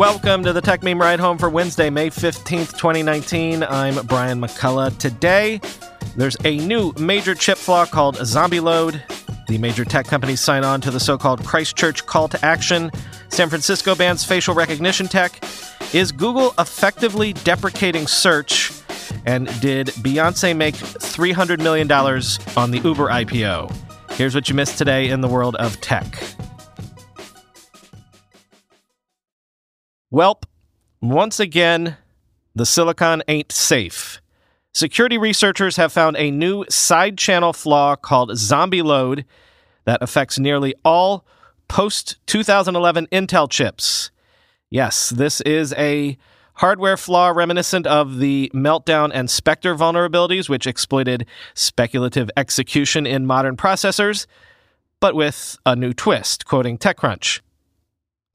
Welcome to the Techmeme Ride Home for Wednesday, May 15th, 2019. I'm Brian McCullough. Today, there's a new major chip flaw called ZombieLoad. The major tech companies sign on to the so called Christchurch call to action. San Francisco bans facial recognition tech. Is Google effectively deprecating search? And did Beyonce make $300 million on the Uber IPO? Here's what you missed today in the world of tech. Welp, once again, the silicon ain't safe. Security researchers have found a new side channel flaw called ZombieLoad that affects nearly all post 2011 Intel chips. Yes, this is a hardware flaw reminiscent of the Meltdown and Spectre vulnerabilities, which exploited speculative execution in modern processors, but with a new twist, quoting TechCrunch.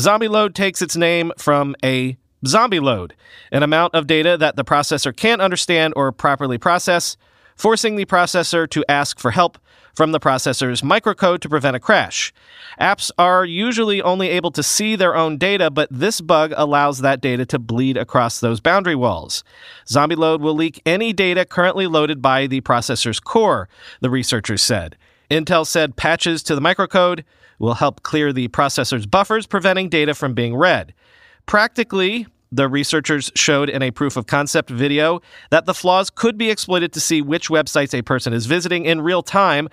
ZombieLoad takes its name from a zombie load, an amount of data that the processor can't understand or properly process, forcing the processor to ask for help from the processor's microcode to prevent a crash. Apps are usually only able to see their own data, but this bug allows that data to bleed across those boundary walls. ZombieLoad will leak any data currently loaded by the processor's core, the researchers said. Intel said patches to the microcode will help clear the processor's buffers, preventing data from being read. Practically, the researchers showed in a proof of concept video that the flaws could be exploited to see which websites a person is visiting in real time,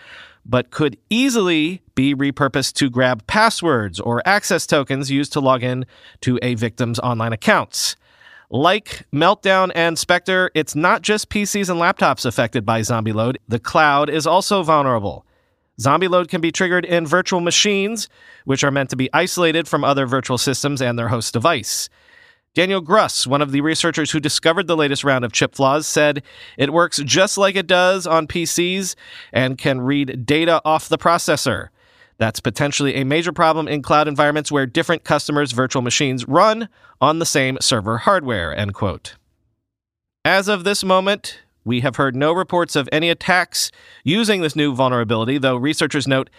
but could easily be repurposed to grab passwords or access tokens used to log in to a victim's online accounts. Like Meltdown and Spectre, it's not just PCs and laptops affected by ZombieLoad. The cloud is also vulnerable. ZombieLoad can be triggered in virtual machines, which are meant to be isolated from other virtual systems and their host device. Daniel Gruss, one of the researchers who discovered the latest round of chip flaws, said it works just like it does on PCs and can read data off the processor. That's potentially a major problem in cloud environments where different customers' virtual machines run on the same server hardware, end quote. As of this moment, we have heard no reports of any attacks using this new vulnerability, though researchers note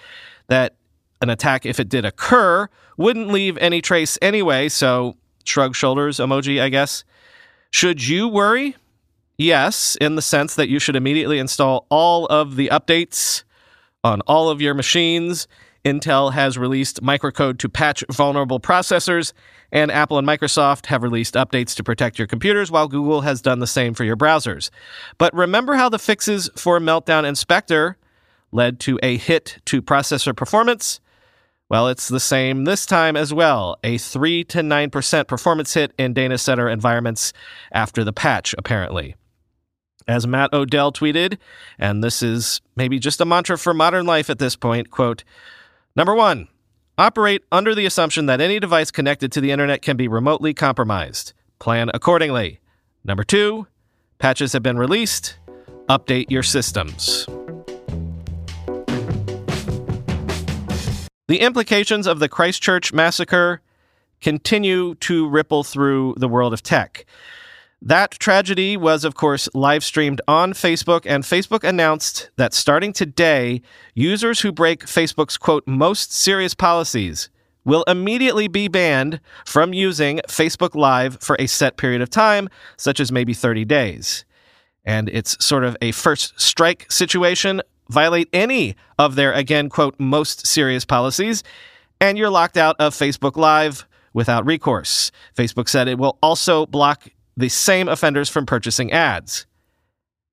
that an attack, if it did occur, wouldn't leave any trace anyway, so shrug shoulders emoji, I guess. Should you worry? Yes, in the sense that you should immediately install all of the updates on all of your machines. Intel has released microcode to patch vulnerable processors, and Apple and Microsoft have released updates to protect your computers, while Google has done the same for your browsers. But remember how the fixes for Meltdown and Spectre led to a hit to processor performance? Well, it's the same this time as well. A 3 to 9% performance hit in data center environments after the patch, apparently. As Matt Odell tweeted, and this is maybe just a mantra for modern life at this point, quote, Number one, operate under the assumption that any device connected to the internet can be remotely compromised. Plan accordingly. Number two, patches have been released. Update your systems. The implications of the Christchurch massacre continue to ripple through the world of tech. That tragedy was, of course, live streamed on Facebook, and Facebook announced that starting today, users who break Facebook's quote, most serious policies will immediately be banned from using Facebook Live for a set period of time, such as maybe 30 days. And it's sort of a first strike situation violate any of their, again, quote, most serious policies, and you're locked out of Facebook Live without recourse. Facebook said it will also block the same offenders from purchasing ads.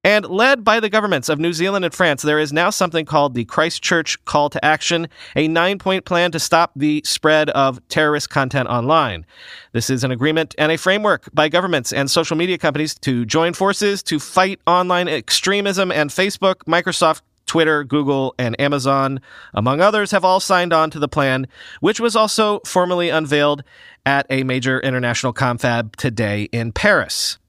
And led by the governments of New Zealand and France, there is now something called the Christchurch Call to Action, a nine point plan to stop the spread of terrorist content online. This is an agreement and a framework by governments and social media companies to join forces to fight online extremism, and Facebook, Microsoft, Twitter, Google, and Amazon, among others, have all signed on to the plan, which was also formally unveiled at a major international confab today in Paris.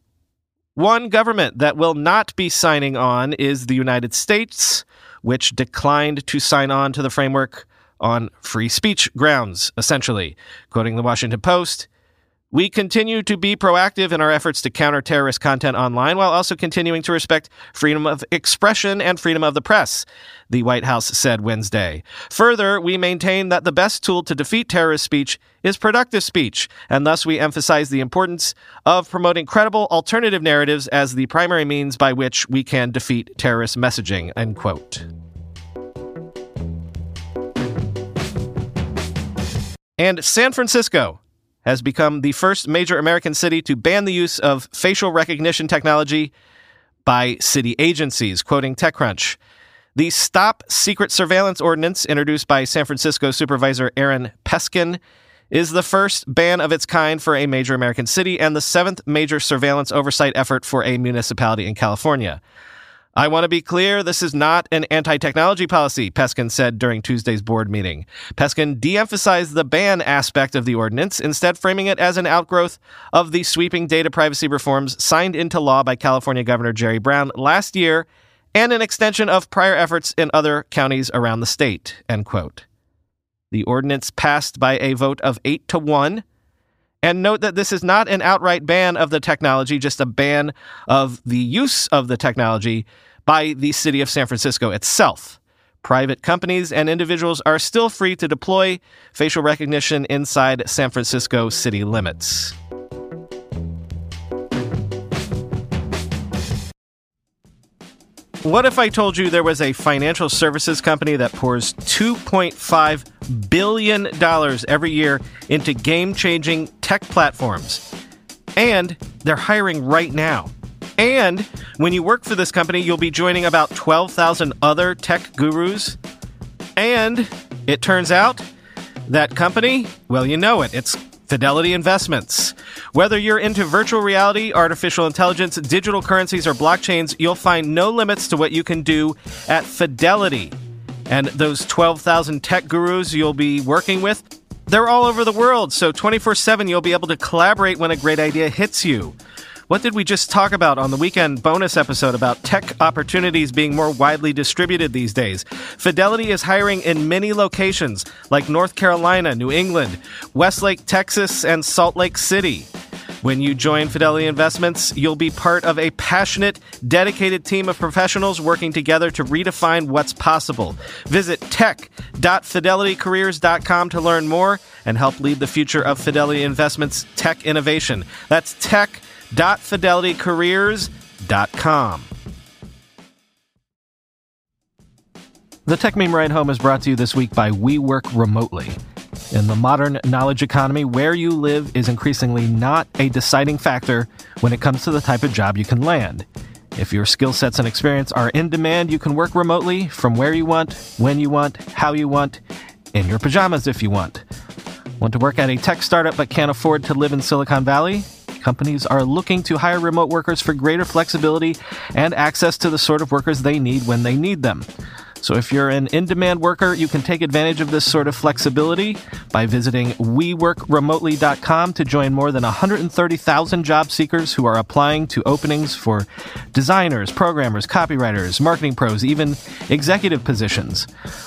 One government that will not be signing on is the United States, which declined to sign on to the framework on free speech grounds, essentially. Quoting the Washington Post, we continue to be proactive in our efforts to counter terrorist content online while also continuing to respect freedom of expression and freedom of the press, the White House said Wednesday. Further, we maintain that the best tool to defeat terrorist speech is productive speech, and thus we emphasize the importance of promoting credible alternative narratives as the primary means by which we can defeat terrorist messaging. End quote. And San Francisco has become the first major American city to ban the use of facial recognition technology by city agencies, quoting TechCrunch. The Stop Secret Surveillance Ordinance, introduced by San Francisco Supervisor Aaron Peskin, is the first ban of its kind for a major American city and the seventh major surveillance oversight effort for a municipality in California. I want to be clear, this is not an anti technology policy, Peskin said during Tuesday's board meeting. Peskin de emphasized the ban aspect of the ordinance, instead, framing it as an outgrowth of the sweeping data privacy reforms signed into law by California Governor Jerry Brown last year and an extension of prior efforts in other counties around the state. End quote. The ordinance passed by a vote of 8 to 1. And note that this is not an outright ban of the technology, just a ban of the use of the technology by the city of San Francisco itself. Private companies and individuals are still free to deploy facial recognition inside San Francisco city limits. What if I told you there was a financial services company that pours $2.5 billion every year into game changing tech platforms? And they're hiring right now. And when you work for this company, you'll be joining about 12,000 other tech gurus. And it turns out that company, well, you know it, it's Fidelity Investments. Whether you're into virtual reality, artificial intelligence, digital currencies, or blockchains, you'll find no limits to what you can do at Fidelity. And those 12,000 tech gurus you'll be working with, they're all over the world, so 24 7 you'll be able to collaborate when a great idea hits you. What did we just talk about on the weekend bonus episode about tech opportunities being more widely distributed these days? Fidelity is hiring in many locations like North Carolina, New England, Westlake, Texas, and Salt Lake City. When you join Fidelity Investments, you'll be part of a passionate, dedicated team of professionals working together to redefine what's possible. Visit tech.fidelitycareers.com to learn more and help lead the future of Fidelity Investments tech innovation. That's tech www.fidelitycareers.com. The Techmeme Ride Home is brought to you this week by We Work Remotely. In the modern knowledge economy, where you live is increasingly not a deciding factor when it comes to the type of job you can land. If your skill sets and experience are in demand, you can work remotely from where you want, when you want, how you want, in your pajamas if you want. Want to work at a tech startup but can't afford to live in Silicon Valley? Companies are looking to hire remote workers for greater flexibility and access to the sort of workers they need when they need them. So if you're an in-demand worker, you can take advantage of this sort of flexibility by visiting weworkremotely.com to join more than 130,000 job seekers who are applying to openings for designers, programmers, copywriters, marketing pros, even executive positions.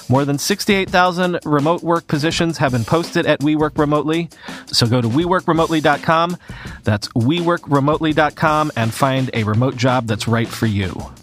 More than 68,000 remote work positions have been posted at WeWork Remotely. So go to weworkremotely.com. That's weworkremotely.com and find a remote job that's right for you.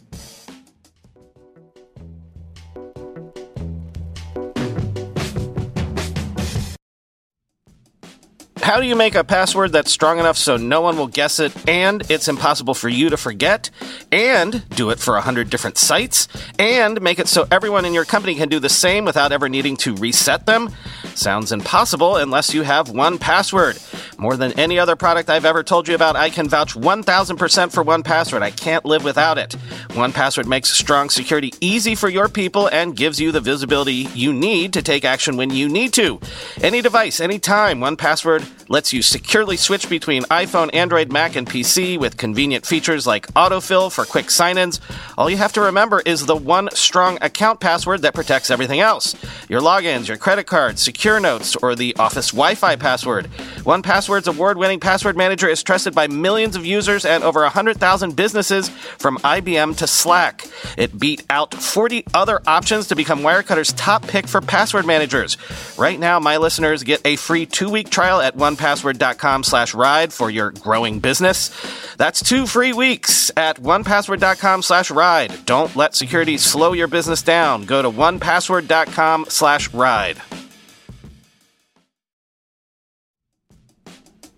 How do you make a password that's strong enough so no one will guess it and it's impossible for you to forget? And do it for 100 different sites? And make it so everyone in your company can do the same without ever needing to reset them? Sounds impossible unless you have 1Password. More than any other product I've ever told you about, I can vouch 1000% for 1Password. I can't live without it. 1Password makes strong security easy for your people and gives you the visibility you need to take action when you need to. Any device, anytime, 1Password lets you securely switch between iPhone, Android, Mac, and PC with convenient features like autofill for quick sign ins. All you have to remember is the one strong account password that protects everything else your logins, your credit cards, secure notes, or the Office Wi Fi password. 1Password's award winning password manager is trusted by millions of users and over 100,000 businesses from IBM to Slack. It beat out 40 other options to become Wirecutter's top pick for password managers. Right now, my listeners get a free two-week trial at onepassword.com slash ride for your growing business. That's two free weeks at onepassword.com slash ride. Don't let security slow your business down. Go to onepassword.com slash ride.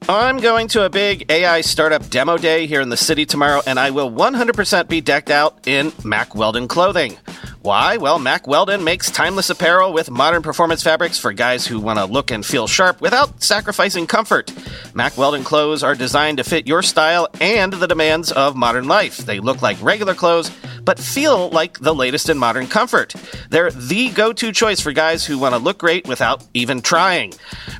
I'm going to a big AI startup demo day here in the city tomorrow, and I will 100% be decked out in Mack Weldon clothing. Why? Well, Mack Weldon makes timeless apparel with modern performance fabrics for guys who want to look and feel sharp without sacrificing comfort. Mack Weldon clothes are designed to fit your style and the demands of modern life. They look like regular clothes, but feel like the latest in modern comfort. They're the go to choice for guys who want to look great without even trying.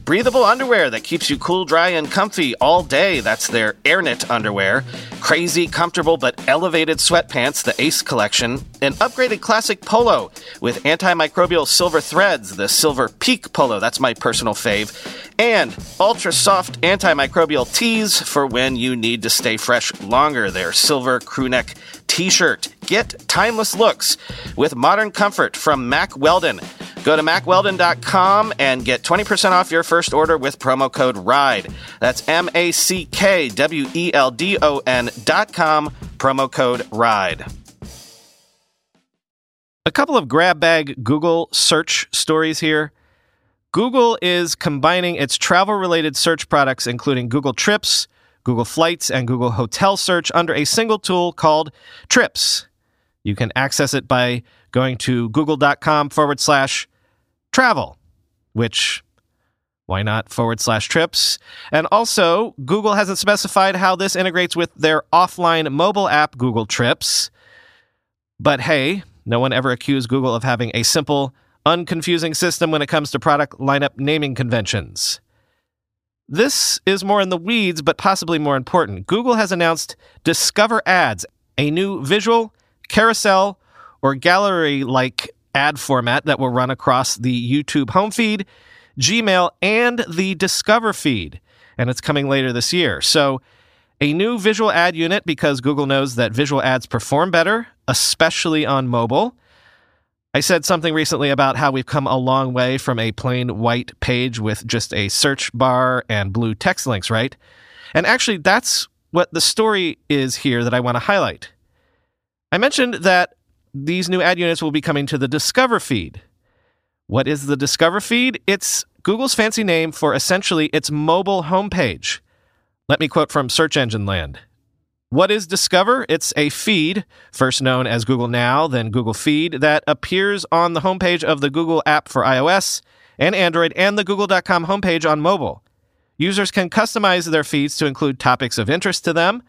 Breathable underwear that keeps you cool, dry, and comfy all day. That's their AirKnit underwear. Crazy, comfortable, but elevated sweatpants, the Ace collection. An upgraded classic polo with antimicrobial silver threads, the Silver Peak polo. That's my personal fave. And ultra soft antimicrobial tees for when you need to stay fresh longer. Their silver crewneck t shirt. Get timeless looks with modern comfort from Mack Weldon. Go to mackweldon.com and get 20% off your first order with promo code RIDE. That's M A C K W E L D O N.com, promo code RIDE. A couple of grab bag Google search stories here. Google is combining its travel related search products, including Google Trips, Google Flights, and Google Hotel Search, under a single tool called Trips. You can access it by going to google.com forward slash travel, which why not forward slash trips? And also, Google hasn't specified how this integrates with their offline mobile app, Google Trips. But hey, no one ever accused Google of having a simple, unconfusing system when it comes to product lineup naming conventions. This is more in the weeds, but possibly more important. Google has announced Discover Ads, a new visual, carousel, or gallery like ad format that will run across the YouTube home feed, Gmail, and the Discover feed. And it's coming later this year. So, a new visual ad unit because Google knows that visual ads perform better, especially on mobile. I said something recently about how we've come a long way from a plain white page with just a search bar and blue text links, right? And actually, that's what the story is here that I want to highlight. I mentioned that these new ad units will be coming to the Discover feed. What is the Discover feed? It's Google's fancy name for essentially its mobile homepage. Let me quote from Search Engine Land. What is Discover? It's a feed, first known as Google Now, then Google Feed, that appears on the homepage of the Google app for iOS and Android and the Google.com homepage on mobile. Users can customize their feeds to include topics of interest to them.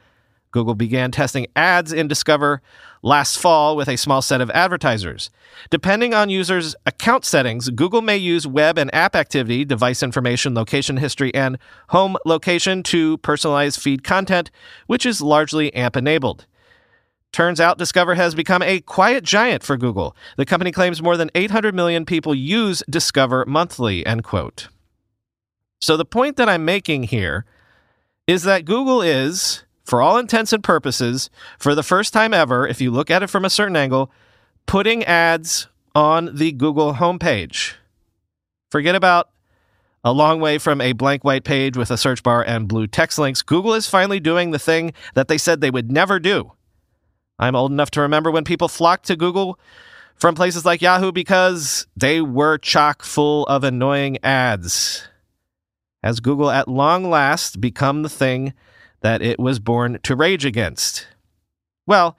Google began testing ads in Discover last fall with a small set of advertisers. Depending on users' account settings, Google may use web and app activity, device information, location history, and home location to personalize feed content, which is largely AMP enabled. Turns out Discover has become a quiet giant for Google. The company claims more than 800 million people use Discover monthly, end quote. So the point that I'm making here is that Google is for all intents and purposes, for the first time ever, if you look at it from a certain angle, putting ads on the Google homepage. Forget about a long way from a blank white page with a search bar and blue text links. Google is finally doing the thing that they said they would never do. I'm old enough to remember when people flocked to Google from places like Yahoo because they were chock full of annoying ads. Has Google at long last become the thing that it was born to rage against. Well,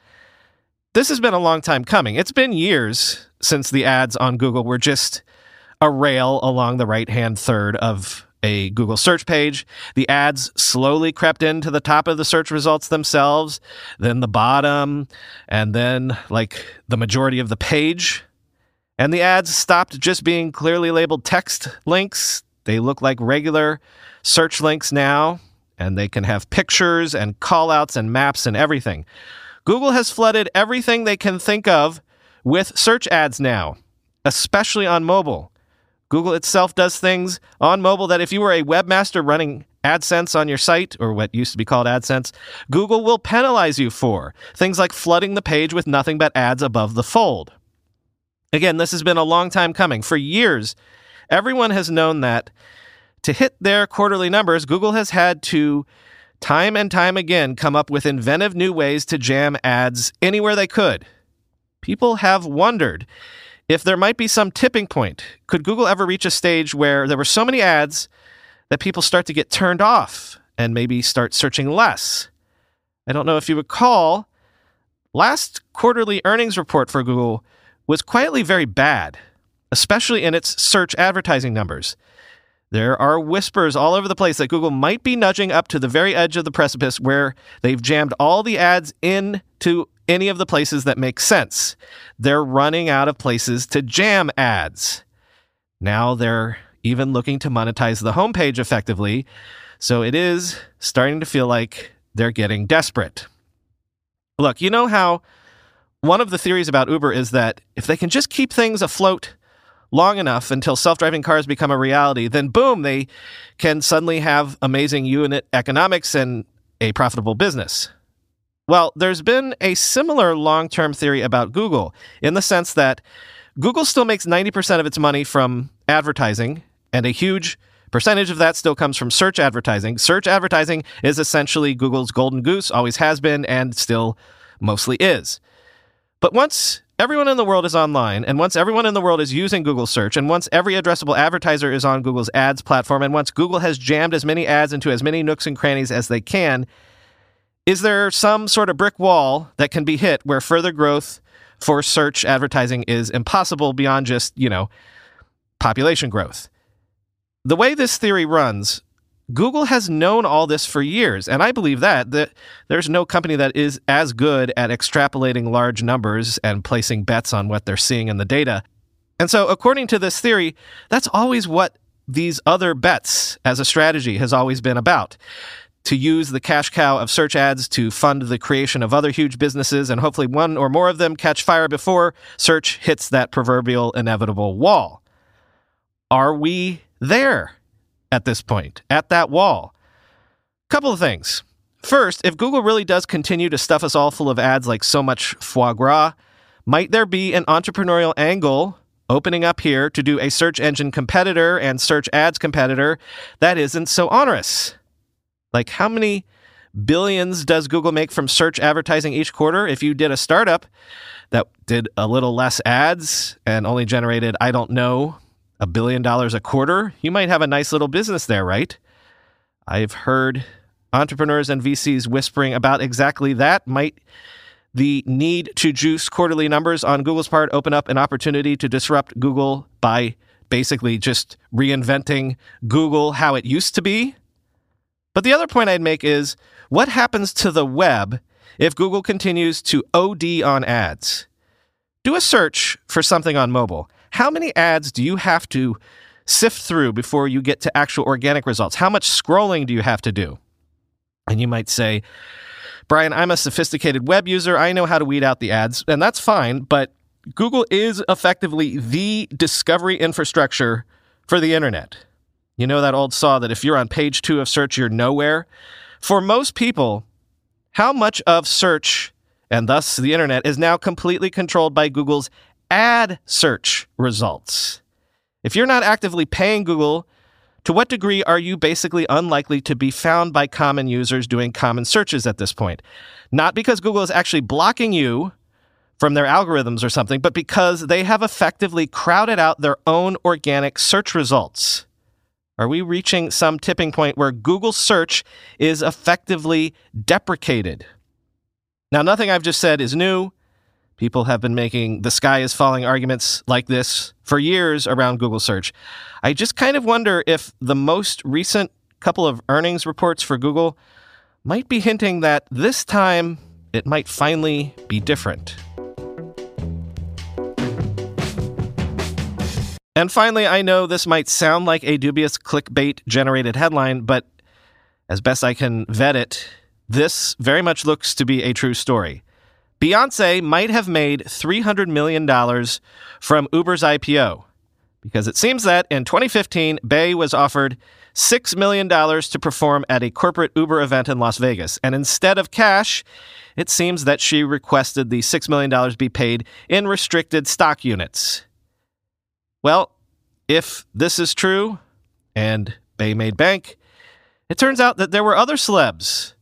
this has been a long time coming. It's been years since the ads on Google were just a rail along the right hand third of a Google search page. The ads slowly crept into the top of the search results themselves, then the bottom, and then like the majority of the page. And the ads stopped just being clearly labeled text links. They look like regular search links now, and they can have pictures and callouts and maps and everything. Google has flooded everything they can think of with search ads now, especially on mobile. Google itself does things on mobile that if you were a webmaster running AdSense on your site, or what used to be called AdSense, Google will penalize you for. Things like flooding the page with nothing but ads above the fold. Again, this has been a long time coming. For years, everyone has known that to hit their quarterly numbers, Google has had to time and time again come up with inventive new ways to jam ads anywhere they could. People have wondered if there might be some tipping point. Could Google ever reach a stage where there were so many ads that people start to get turned off and maybe start searching less? I don't know if you recall, last quarterly earnings report for Google was quietly very bad, especially in its search advertising numbers. There are whispers all over the place that Google might be nudging up to the very edge of the precipice where they've jammed all the ads into any of the places that make sense. They're running out of places to jam ads. Now they're even looking to monetize the homepage effectively. So it is starting to feel like they're getting desperate. Look, you know how one of the theories about Uber is that if they can just keep things afloat long enough until self driving cars become a reality, then boom, they can suddenly have amazing unit economics and a profitable business. Well, there's been a similar long term theory about Google in the sense that Google still makes 90% of its money from advertising, and a huge percentage of that still comes from search advertising. Search advertising is essentially Google's golden goose, always has been, and still mostly is. But once everyone in the world is online, and once everyone in the world is using Google search, and once every addressable advertiser is on Google's ads platform, and once Google has jammed as many ads into as many nooks and crannies as they can, is there some sort of brick wall that can be hit where further growth for search advertising is impossible beyond just, you know, population growth? The way this theory runs, Google has known all this for years, and I believe that that there's no company that is as good at extrapolating large numbers and placing bets on what they're seeing in the data. And so, according to this theory, that's always what these other bets as a strategy has always been about. To use the cash cow of search ads to fund the creation of other huge businesses, and hopefully one or more of them catch fire before search hits that proverbial inevitable wall. Are we there? At this point, at that wall. Couple of things. First, if Google really does continue to stuff us all full of ads like so much foie gras, might there be an entrepreneurial angle opening up here to do a search engine competitor and search ads competitor that isn't so onerous? Like, how many billions does Google make from search advertising each quarter? If you did a startup that did a little less ads and only generated, I don't know, a billion dollars a quarter, you might have a nice little business there, right? I've heard entrepreneurs and VCs whispering about exactly that. Might the need to juice quarterly numbers on Google's part open up an opportunity to disrupt Google by basically just reinventing Google how it used to be? But the other point I'd make is what happens to the web if Google continues to OD on ads? Do a search for something on mobile. How many ads do you have to sift through before you get to actual organic results? How much scrolling do you have to do? And you might say, Brian, I'm a sophisticated web user. I know how to weed out the ads, and that's fine, but Google is effectively the discovery infrastructure for the internet. You know that old saw that if you're on page two of search, you're nowhere? For most people, how much of search and thus the internet is now completely controlled by Google's ad search results. If you're not actively paying Google, to what degree are you basically unlikely to be found by common users doing common searches at this point? Not because Google is actually blocking you from their algorithms or something, but because they have effectively crowded out their own organic search results. Are we reaching some tipping point where Google search is effectively deprecated? Now, nothing I've just said is new. People have been making the sky is falling arguments like this for years around Google search. I just kind of wonder if the most recent couple of earnings reports for Google might be hinting that this time it might finally be different. And finally, I know this might sound like a dubious clickbait generated headline, but as best I can vet it, this very much looks to be a true story. Beyonce might have made $300 million from Uber's IPO because it seems that in 2015, Bey was offered $6 million to perform at a corporate Uber event in Las Vegas. And instead of cash, it seems that she requested the $6 million be paid in restricted stock units. Well, if this is true and Bey made bank, it turns out that there were other celebs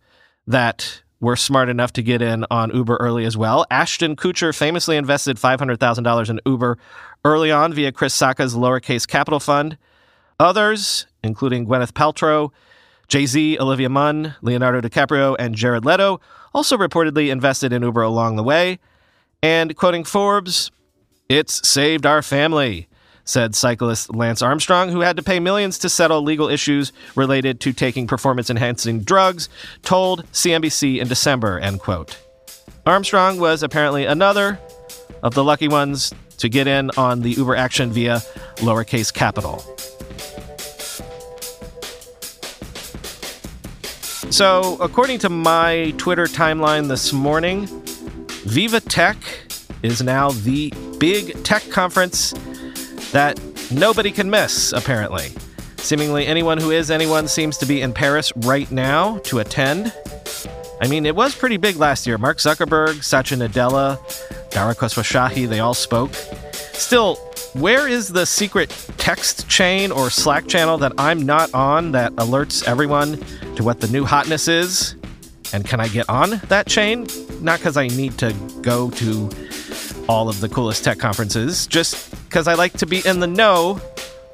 that were smart enough to get in on Uber early as well. Ashton Kutcher famously invested $500,000 in Uber early on via Chris Sacca's lowercase capital fund. Others, including Gwyneth Paltrow, Jay Z, Olivia Munn, Leonardo DiCaprio, and Jared Leto, also reportedly invested in Uber along the way. And quoting Forbes, it's saved our family said cyclist Lance Armstrong, who had to pay millions to settle legal issues related to taking performance enhancing drugs, told CNBC in December, end quote. Armstrong was apparently another of the lucky ones to get in on the Uber action via lowercase capital. So, according to my Twitter timeline this morning, Viva Tech is now the big tech conference that nobody can miss, apparently. Seemingly anyone who is anyone seems to be in Paris right now to attend. I mean, it was pretty big last year. Mark Zuckerberg, Satya Nadella, Dara Khosrowshahi, they all spoke. Still, where is the secret text chain or Slack channel that I'm not on that alerts everyone to what the new hotness is? And can I get on that chain? Not because I need to go to all of the coolest tech conferences, just because I like to be in the know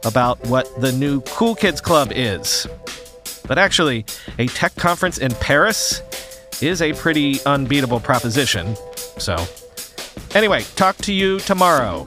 about what the new Cool Kids Club is. But actually, a tech conference in Paris is a pretty unbeatable proposition. So, anyway, talk to you tomorrow.